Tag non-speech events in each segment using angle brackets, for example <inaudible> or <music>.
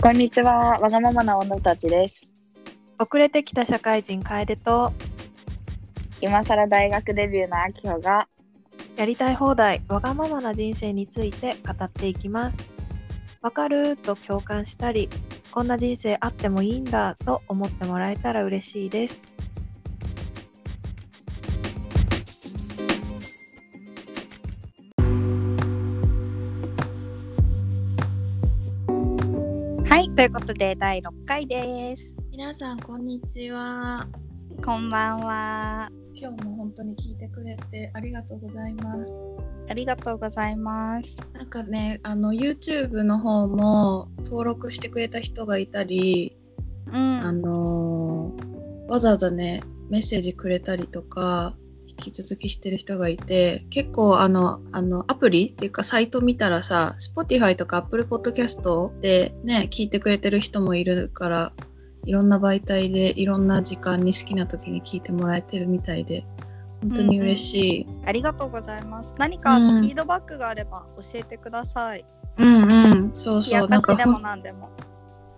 こんにちは、わがままな女たちです。遅れてきた社会人楓と今更大学デビューのあきほが、やりたい放題わがままな人生について語っていきます。わかると共感したり、こんな人生あってもいいんだと思ってもらえたら嬉しいです。はい、ということで第6回です。皆さんこんにちは。こんばんは。今日も本当に聞いてくれてありがとうございます。ありがとうございます。なんかね、あの YouTube の方も登録してくれた人がいたり、うん。あのーわざわざねメッセージくれたりとか。引き続きしてる人がいて結構あのあのアプリっていうかサイト見たらさ Spotify とか Apple Podcast でね聞いてくれてる人もいるからいろんな媒体でいろんな時間に好きな時に聞いてもらえてるみたいで本当に嬉しい。ありがとうございます。何かフィードバックがあれば教えてください。うんうん、そう冷やそう、なんか。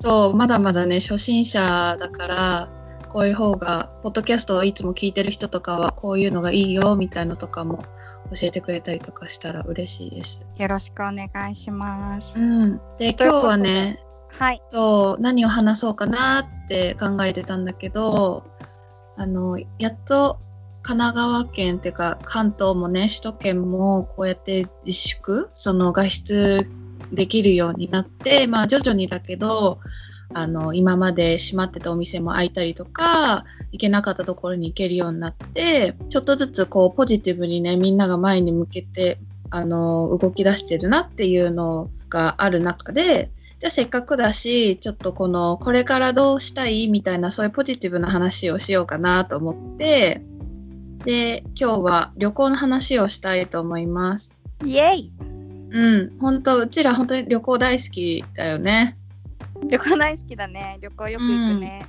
そう、まだまだね、初心者だから、こういう方が、ポッドキャストをいつも聞いてる人とかは、こういうのがいいよみたいのとかも教えてくれたりとかしたら嬉しいです。よろしくお願いします。うん。で、今日はね、はい。そう何を話そうかなって考えてたんだけど、あの、やっと神奈川県っていうか関東もね首都圏もこうやって自粛その外出できるようになってまあ徐々にだけどあの今まで閉まってたお店も開いたりとか行けなかったところに行けるようになってちょっとずつこうポジティブにねみんなが前に向けてあの動き出してるなっていうのがある中でじゃあせっかくだしちょっとこのこれからどうしたいみたいなそういうポジティブな話をしようかなと思ってで今日は旅行の話をしたいと思います。イエイうん、本当うちら本当に旅行大好きだよね。旅行大好きだね。旅行よく行くね。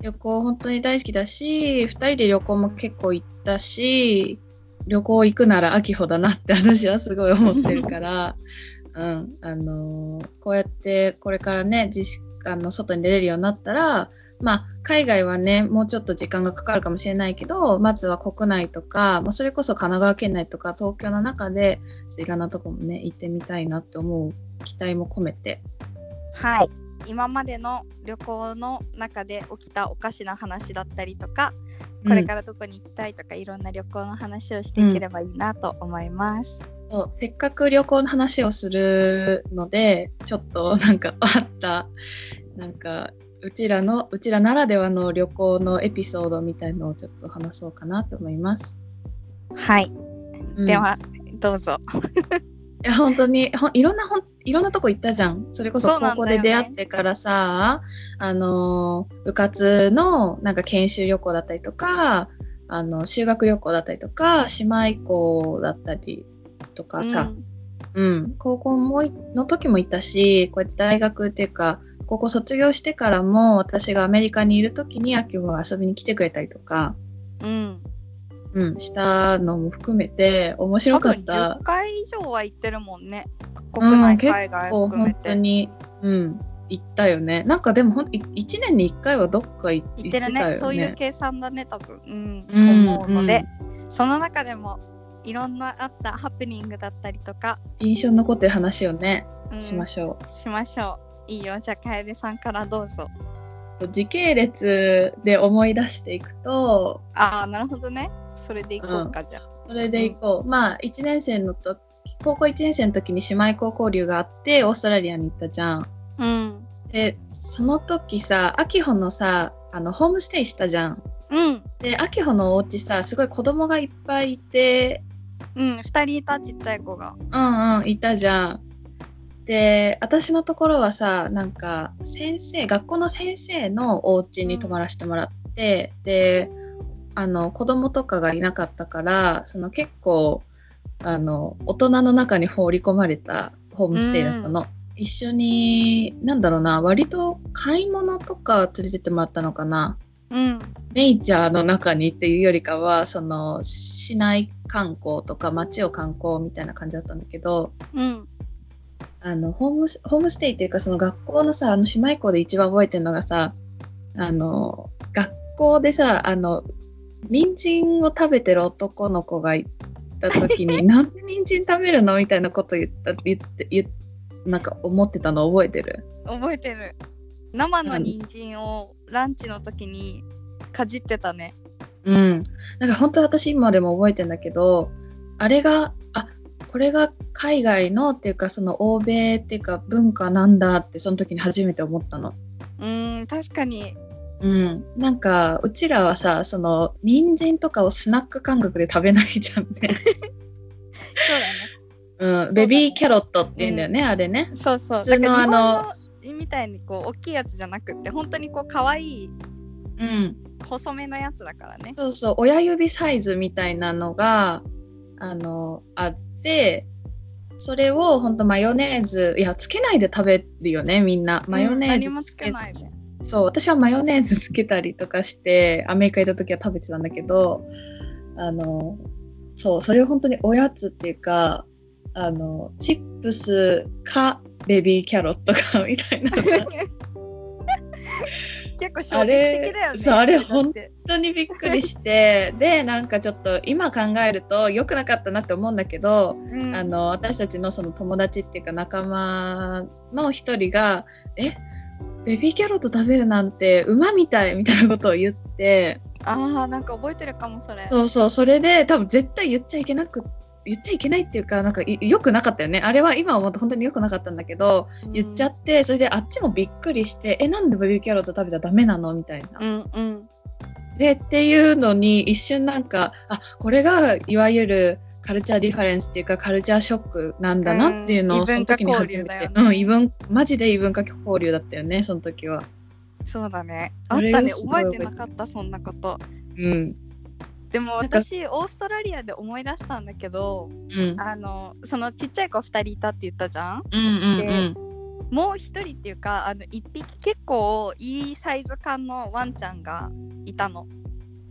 旅行本当に大好きだし2人で旅行も結構行ったし旅行行くなら秋穂だなって私はすごい思ってるから、<laughs> うんあのーこうやってこれからね自粛あの外に出れるようになったらまあ海外はねもうちょっと時間がかかるかもしれないけどまずは国内とか、まあ、それこそ神奈川県内とか東京の中でいろんなとこもね行ってみたいなって思う期待も込めてはい。今までの旅行の中で起きたおかしな話だったりとか、これからどこに行きたいとか、いろんな旅行の話をしていければいいなと思います。そうせっかく旅行の話をするのでちょっとなんかあったなんかうちらのうちらならではの旅行のエピソードみたいのをちょっと話そうかなと思います。はい。うんでは、どうぞ。いや本当にほんいろんなほんいろんなとこ行ったじゃん。それこそ高校で出会ってからさ、あの部活のなんか研修旅行だったりとかあの修学旅行だったりとか姉妹校だったりとかさ、うん、高校もいの時も行ったしこうやって大学っていうか高校卒業してからも私がアメリカにいる時に秋穂が遊びに来てくれたりとか、うん。うん、したのも含めて面白かった10。回以上は行ってるもんね。国うん海外含めて。当に、うん、行ったよね。なんかでもほん1年に1回はどっか行行ってるねたよね。そういう計算だね、多分。うん、うん思うので、その中でもいろんなあったハプニングだったりとか、印象に残ってる話をね、うんしましょしましょう。いいよ、じゃあ、楓さんからどうぞ。う。時系列で思い出していくと、ああ、なるほどね。それでいこうか、じゃあ。それで行こう。まあ、1年生のと高校1年生の時に姉妹校交流があって、オーストラリアに行ったじゃん。うん。で、その時さ、秋穂のさ、あの、ホームステイしたじゃん。うん。で、秋穂のお家さ、すごい子供がいっぱいいて、うん、2人いたちっちゃい子が。うんうん、いたじゃん。で、私のところはさ、なんか、先生、学校の先生のお家に泊まらせてもらって、で、あの、子供とかがいなかったから、その結構、あの、大人の中に放り込まれたホームステイだったの。一緒に、なんだろうな、割と買い物とか連れてってもらったのかな。うん。ネイチャーの中にっていうよりかはその市内観光とか街を観光みたいな感じだったんだけどうん。あのホームホームステイっていうかその学校のさあの姉妹校で一番覚えてるのがさあの学校でさあの人参を食べてる男の子がいた時に <laughs> なんで人参食べるの？みたいなこと言った言って言っなんか思ってたの覚えてる？覚えてる。生の人参をランチの時にかじってたね。うん。なんか本当私今でも覚えてんだけどあれがあこれが海外のっていうかその欧米っていうか文化なんだってその時に初めて思ったの。うーん確かにうん、なんかうちらはさその人参とかをスナック感覚で食べないじゃんね。そうだね。うん、ベビーキャロットっていうんだよね、あれね。そうそう。普通のあのみたいにこう大きいやつじゃなくって本当にこう可愛いうん、細めのやつだからね。そうそう。親指サイズみたいなのがあのあってそれをほんとマヨネーズいやつけないで食べるよねみんな。マヨネー何もつズつけ,、けないでそう私はマヨネーズつけたりとかしてアメリカ行った時は食べてたんだけどあのそうそれを本当におやつっていうかあのチップスかベビーキャロットかみたいな。さ <laughs> 結構衝撃的だよねそうあれ本当にびっくりしてでなんかちょっと今考えると良くなかったなって思うんだけど、うん。あの私たちのその友達っていうか仲間の一人が「えベビーキャロット食べるなんて馬みたい」みたいなことを言ってあーなんか覚えてるかもそれそうそうそれで多分絶対言っちゃいけなく言っちゃいけないっていうかなんかい良くなかったよねあれは今思うと本当に良くなかったんだけど言っちゃっってそれであっちもびっくりして「えなんでベビーキャロット食べたらダメなの?」みたいな。うんうんでっていうのに一瞬なんかあこれがいわゆる culture difference っていうかカルチャーショックなんだなっていうのうんをその時に初めて、ねうん異文マジで異文化交流だったよねその時は。そうだね。あったね。覚えてなかったそんなこと。うん。でも私オーストラリアで思い出したんだけどうん。あのそのちっちゃい子2人いたって言ったじゃん？うんうんもう1人っていうかあの1匹結構いいサイズ感のワンちゃんがいたの。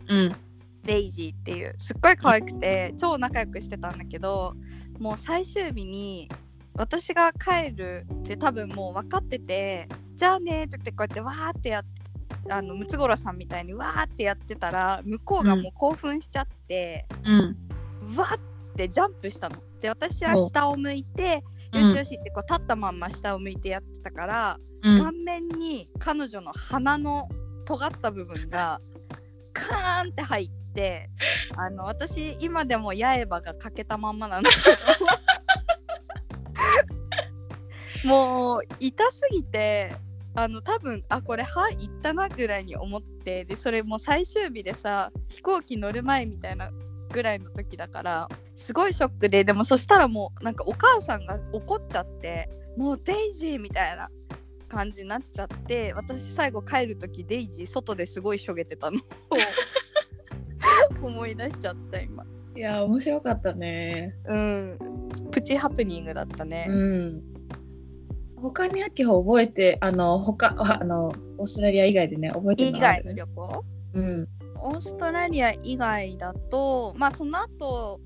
うんデイジーっていうすっごい可愛くて超仲良くしてたんだけどもう最終日に私が帰るって多分もう分かっててじゃあねって言ってこうやってわーってやってあのムツゴロウさんみたいにわーってやってたら向こうがもう興奮しちゃって、うん。わーってジャンプしたの。で私は下を向いて、うん。よしよしってこう立ったまんま下を向いてやってたから、うん。顔面に彼女の鼻の尖った部分がカーンって入ってあの私今でも八重歯が欠けたまんまなんだけど。<laughs> もう痛すぎてあの多分あこれ歯いったなぐらいに思ってでそれもう最終日でさ飛行機乗る前みたいなぐらいの時だからすごいショックででもそしたらもうなんかお母さんが怒っちゃってもうデイジーみたいな感じになっちゃって私最後帰る時デイジー外ですごいしょげてたの。を <laughs> 思い出しちゃった今。いや面白かったね。うん。プチハプニングだったね、うん。他に秋穂覚えてあの他あのオーストラリア以外でね覚えてる以外の旅行？うん。オーストラリア以外だとまあその後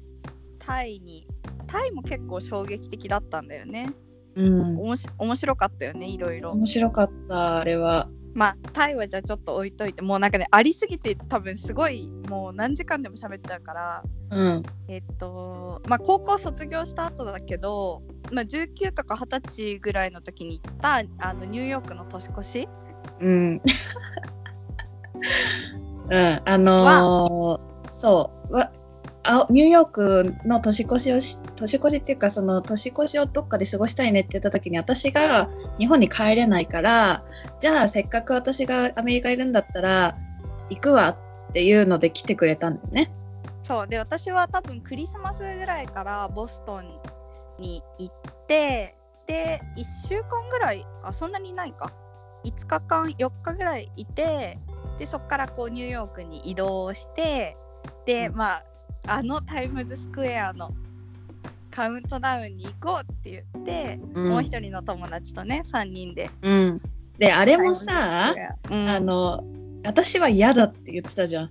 タイにタイも結構衝撃的だったんだよね。うん。おもし面白かったよねいろいろ。面白かったあれはまあタイはじゃあちょっと置いといてもうなんかねありすぎて多分すごいもう何時間でも喋っちゃうからうん。えっとまあ高校卒業した後だけど、まあ、19とか20歳ぐらいの時に行ったあのニューヨークの年越し。うん。<laughs> うん、あのーそう。わあニューヨークの年越しをし年越しっていうかその年越しをどっかで過ごしたいねって言った時に私が日本に帰れないからじゃあせっかく私がアメリカいるんだったら行くわっていうので来てくれたんだよね。そう。で私は多分クリスマスぐらいからボストンに行ってで1週間ぐらいあそんなにいないか。5日間4日ぐらいいてでそこからこうニューヨークに移動してで、うん。まああのタイムズスクエアのカウントダウンに行こうって言って、うん。もう一人の友達とね3人で。うん、であれもさうん、あの私は嫌だって言ってたじゃん。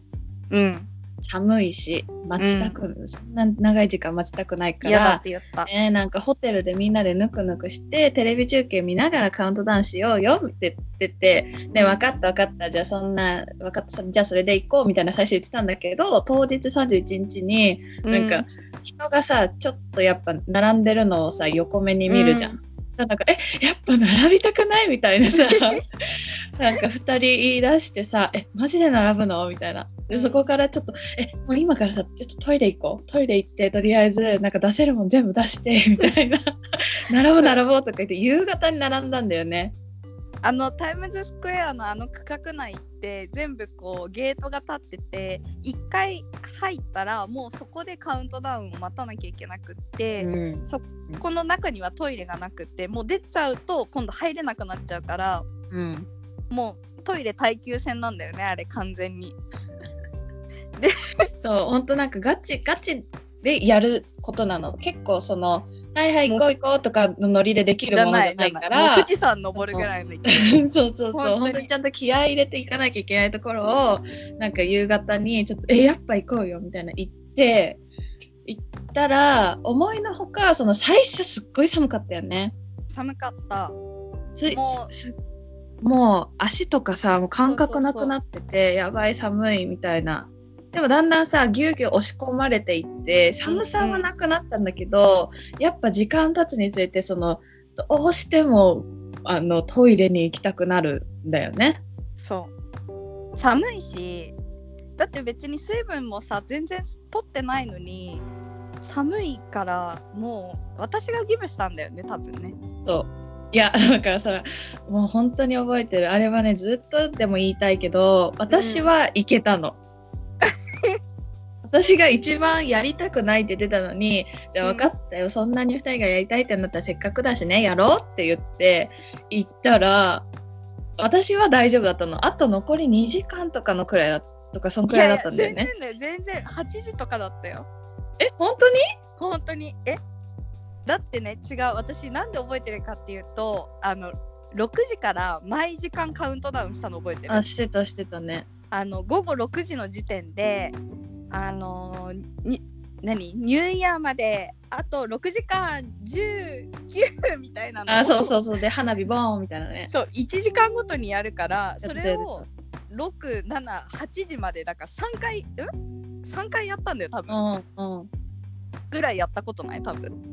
うん寒いし待ちたく、そんな長い時間待ちたくないから、て言った。ね、なんかホテルでみんなでぬくぬくしてテレビ中継見ながらカウントダウンしようよって言っててで分かった分かったじゃあそんな分かったじゃあそれで行こうみたいな最初言ってたんだけど当日31日になんか、人がさちょっとやっぱ並んでるのをさ横目に見るじゃん。うさなんかえやっぱ並びたくないみたいなさ <laughs> なんか2人言い出してさ「えマジで並ぶの?」みたいなでそこからちょっと「えもう今からさちょっとトイレ行こうトイレ行ってとりあえずなんか出せるもん全部出して」<laughs> みたいな「<laughs> 並ぼう並ぼう」とか言って夕方に並んだんだよね。あのタイムズスクエアのあの区画内って全部こうゲートが立ってて1回入ったらもうそこでカウントダウンを待たなきゃいけなくって、うんこの中にはトイレがなくってもう出ちゃうと今度入れなくなっちゃうからうん、もうトイレ耐久戦なんだよねあれ完全に。そう本当なんかガチガチでやることなの。結構その「はいはい行こう行こう」とかのノリでできるものじゃないから。富士山登るぐらいの <laughs> そうそうそう。本当に。ちゃんと気合い入れていかなきゃいけないところをなんか夕方にちょっと「えやっぱ行こうよ」みたいな言って行ったら思いのほかその最初すっごい寒かったよね。寒かった。ついもうすもう足とかさもう感覚なくなっててやばい寒いみたいな。でもだんだんさぎゅうぎゅう押し込まれていって寒さはなくなったんだけど、やっぱ時間経つにつれてそのどうしてもあのトイレに行きたくなるんだよね。そう寒いしだって別に水分もさ全然取ってないのに寒いからもう私がギブしたんだよね多分ねそういやだからさもう本当に覚えてるあれはねずっとでも言いたいけど私は行けたの。<laughs> 私が一番やりたくないって言ってたのにじゃあ分かったよ、そんなに2人がやりたいってなったらせっかくだしねやろうって言って行ったら私は大丈夫だったの。あと残り2時間とかのくらいだとかそんくらいだったんだよね。全然だよ全然8時とかだったよ。え本当に？本当に？え？だってね違う。私なんで覚えてるかっていうとあの6時から毎時間カウントダウンしたの覚えてる。あしてたしてたね。あの午後6時の時点であのに何？ニューイヤーまであと6時間19みたいなのをあそうそうそう。で花火ボーンみたいなね。そう1時間ごとにやるからそれを678時までだから3回ん？3回やったんだよ多う分んうん。ぐらいやったことない多分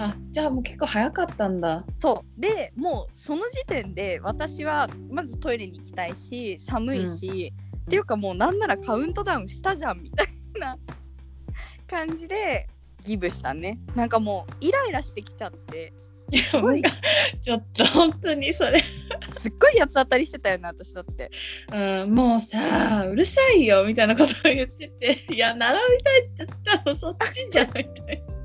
あじゃあもう結構早かったんだ。そう。でもうその時点で私はまずトイレに行きたいし寒いし、っていうかもうなんならカウントダウンしたじゃんみたいな感じでギブしたね。なんかもうイライラしてきちゃって。いちょっと本当にそれ、すっごい八つ当たりしてたよね私だって。うん、もうさうるさいよみたいなことを言ってて。いや並びたいって言ったのそっちじゃんみたいな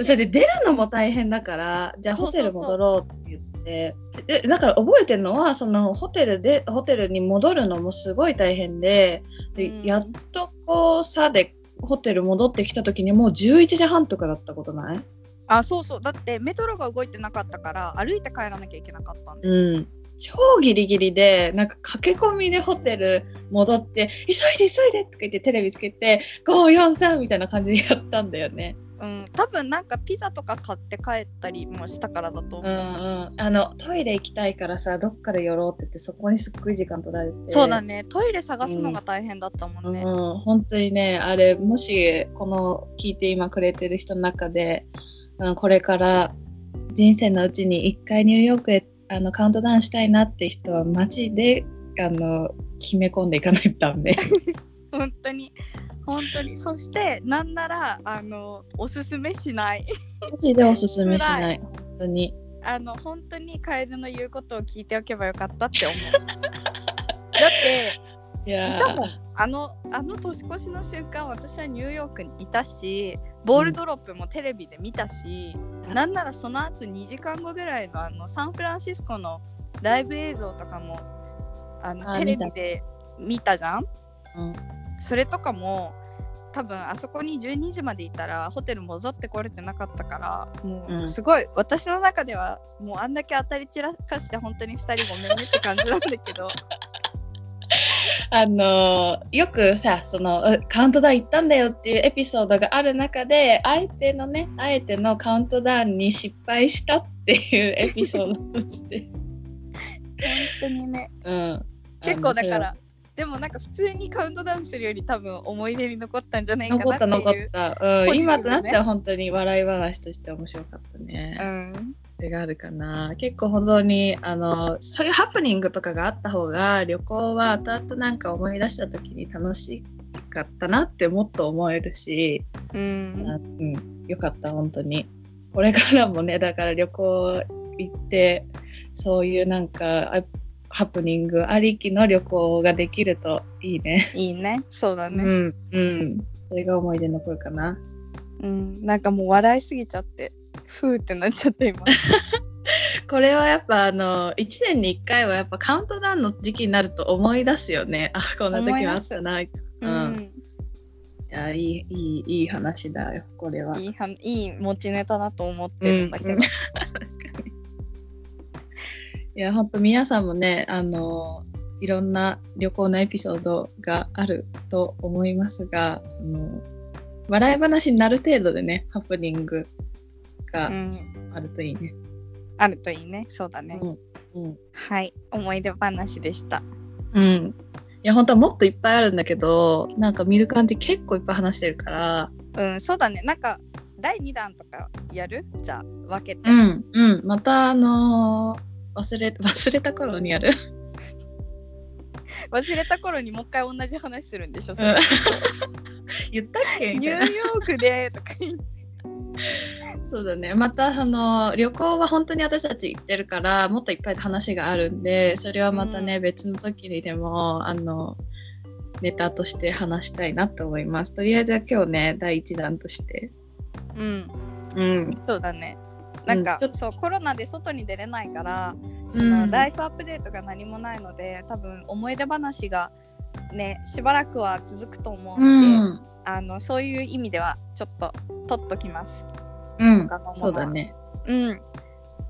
それで出るのも大変だからじゃあホテル戻ろうって言って。でだから覚えてるのはそのホテルでホテルに戻るのもすごい大変でで、うん。やっとこうさでホテル戻ってきた時にもう11時半とかだったことない？あそうそう。だってメトロが動いてなかったから歩いて帰らなきゃいけなかったんでうん、超ギリギリでなんか駆け込みでホテル戻って「急いで急いで!」とか言ってテレビつけて「543」みたいな感じでやったんだよね。うん多分なんかピザとか買って帰ったりもしたからだと思う、うんうん、あのトイレ行きたいからさどっから寄ろうって言ってそこにすっごい時間取られて。そうだね。トイレ探すのが大変だったもんね、うん、本当にねあれもしこの聞いて今くれてる人の中で、うん、これから人生のうちに1回ニューヨークへあのカウントダウンしたいなって人はマジであの決め込んでいかないとダメ。<laughs> 本当に本当に。そしてなんならあのおすすめしない。マジでおすすめしない。本当に。あの本当に楓の言うことを聞いておけばよかったって思う。だっていたもんあのあの年越しの瞬間私はニューヨークにいたしボールドロップもテレビで見たし、うん。なんならその後2時間後ぐらいのあのサンフランシスコのライブ映像とかもあのあテレビで見たじゃん？うんそれとかも多分あそこに12時までいたらホテル戻ってこれてなかったからもううん。すごい、私の中ではもうあんだけ当たり散らかして本当に2人ごめんねって感じなんだけど。<laughs> あのよくさそのうカウントダウン行ったんだよっていうエピソードがある中であえてのねあえてのカウントダウンに失敗したっていう <laughs> エピソードとして、本当にね。うん、結構だからでもなんか普通にカウントダウンするより多分思い出に残ったんじゃないかなっていう。残った残った、うん、今となっては本当に笑い話として面白かったね。うん。それがあるかな。結構本当にあのそういうハプニングとかがあった方が旅行は後々なんか思い出した時に楽しかったなってもっと思えるし、うん。あうん、よかった本当に。これからもねだから旅行行ってそういうなんかあハプニングありきの旅行ができるといいね。いいね。そうだね。うんうん。それが思い出に残るかな。うん。なんかもう笑いすぎちゃって。ふーってなっちゃって今。<laughs> これはやっぱあの1年に1回はやっぱカウントダウンの時期になると思い出すよね。あこんな時もあったな。いうん。やいいいいいい話だよこれは。いいはいい持ちネタだと思ってるんだけど、うんいや本当皆さんもねあのいろんな旅行のエピソードがあると思いますが、あの笑い話になる程度でねハプニングがうん、あるといいね。あるといいね。そうだね、うんうん。はい。思い出話でした。うん。いや、本当はもっといっぱいあるんだけど、なんか見る感じ結構いっぱい話してるから、うんそうだね。なんか第2弾とかやる？じゃあ分けて、うん、うん。また、あのー忘れ、<laughs> 忘れた頃にやる。忘れた頃にもう一回同じ話するんでしょ、うん言ったっけ？ニューヨークでとか言ってそうだね。また、その、旅行は本当に私たち行ってるから、もっといっぱい話があるんで、それはまたね、別の時にでも、あの、ネタとして話したいなと思います。とりあえずは今日ね、第一弾として。うんうん。そうだねなんか、うんちょっとそうコロナで外に出れないから、うそのんライフアップデートが何もないので多分思い出話がねしばらくは続くと思ううので、ん。あのそういう意味ではちょっと取っときます。うんそうだね。うん、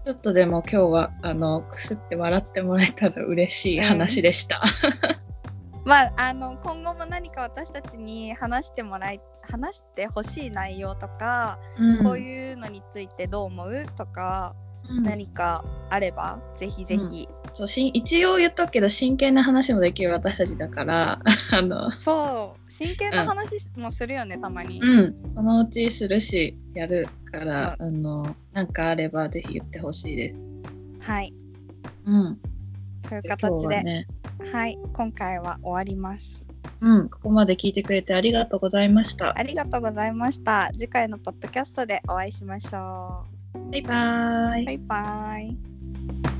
ちょっとでも今日はあのくすって笑ってもらえたら嬉しい話でした。まああの今後も何か私たちに話してもらい話してほしい内容とか、こういうのについてどう思うとか、うん。何かあればぜひぜひ、そうし一応言っとくけど真剣な話もできる私たちだから <laughs> あの。そう。真剣な話もするよね、たまに。うん。そのうちするしやるから、あのなんかあればぜひ言ってほしいです。はい。うん。というで。今形で、ね、はい今回は終わります。うんここまで聞いてくれてありがとうございました。ありがとうございました。次回のポッドキャストでお会いしましょバイバーイう。バイバイ。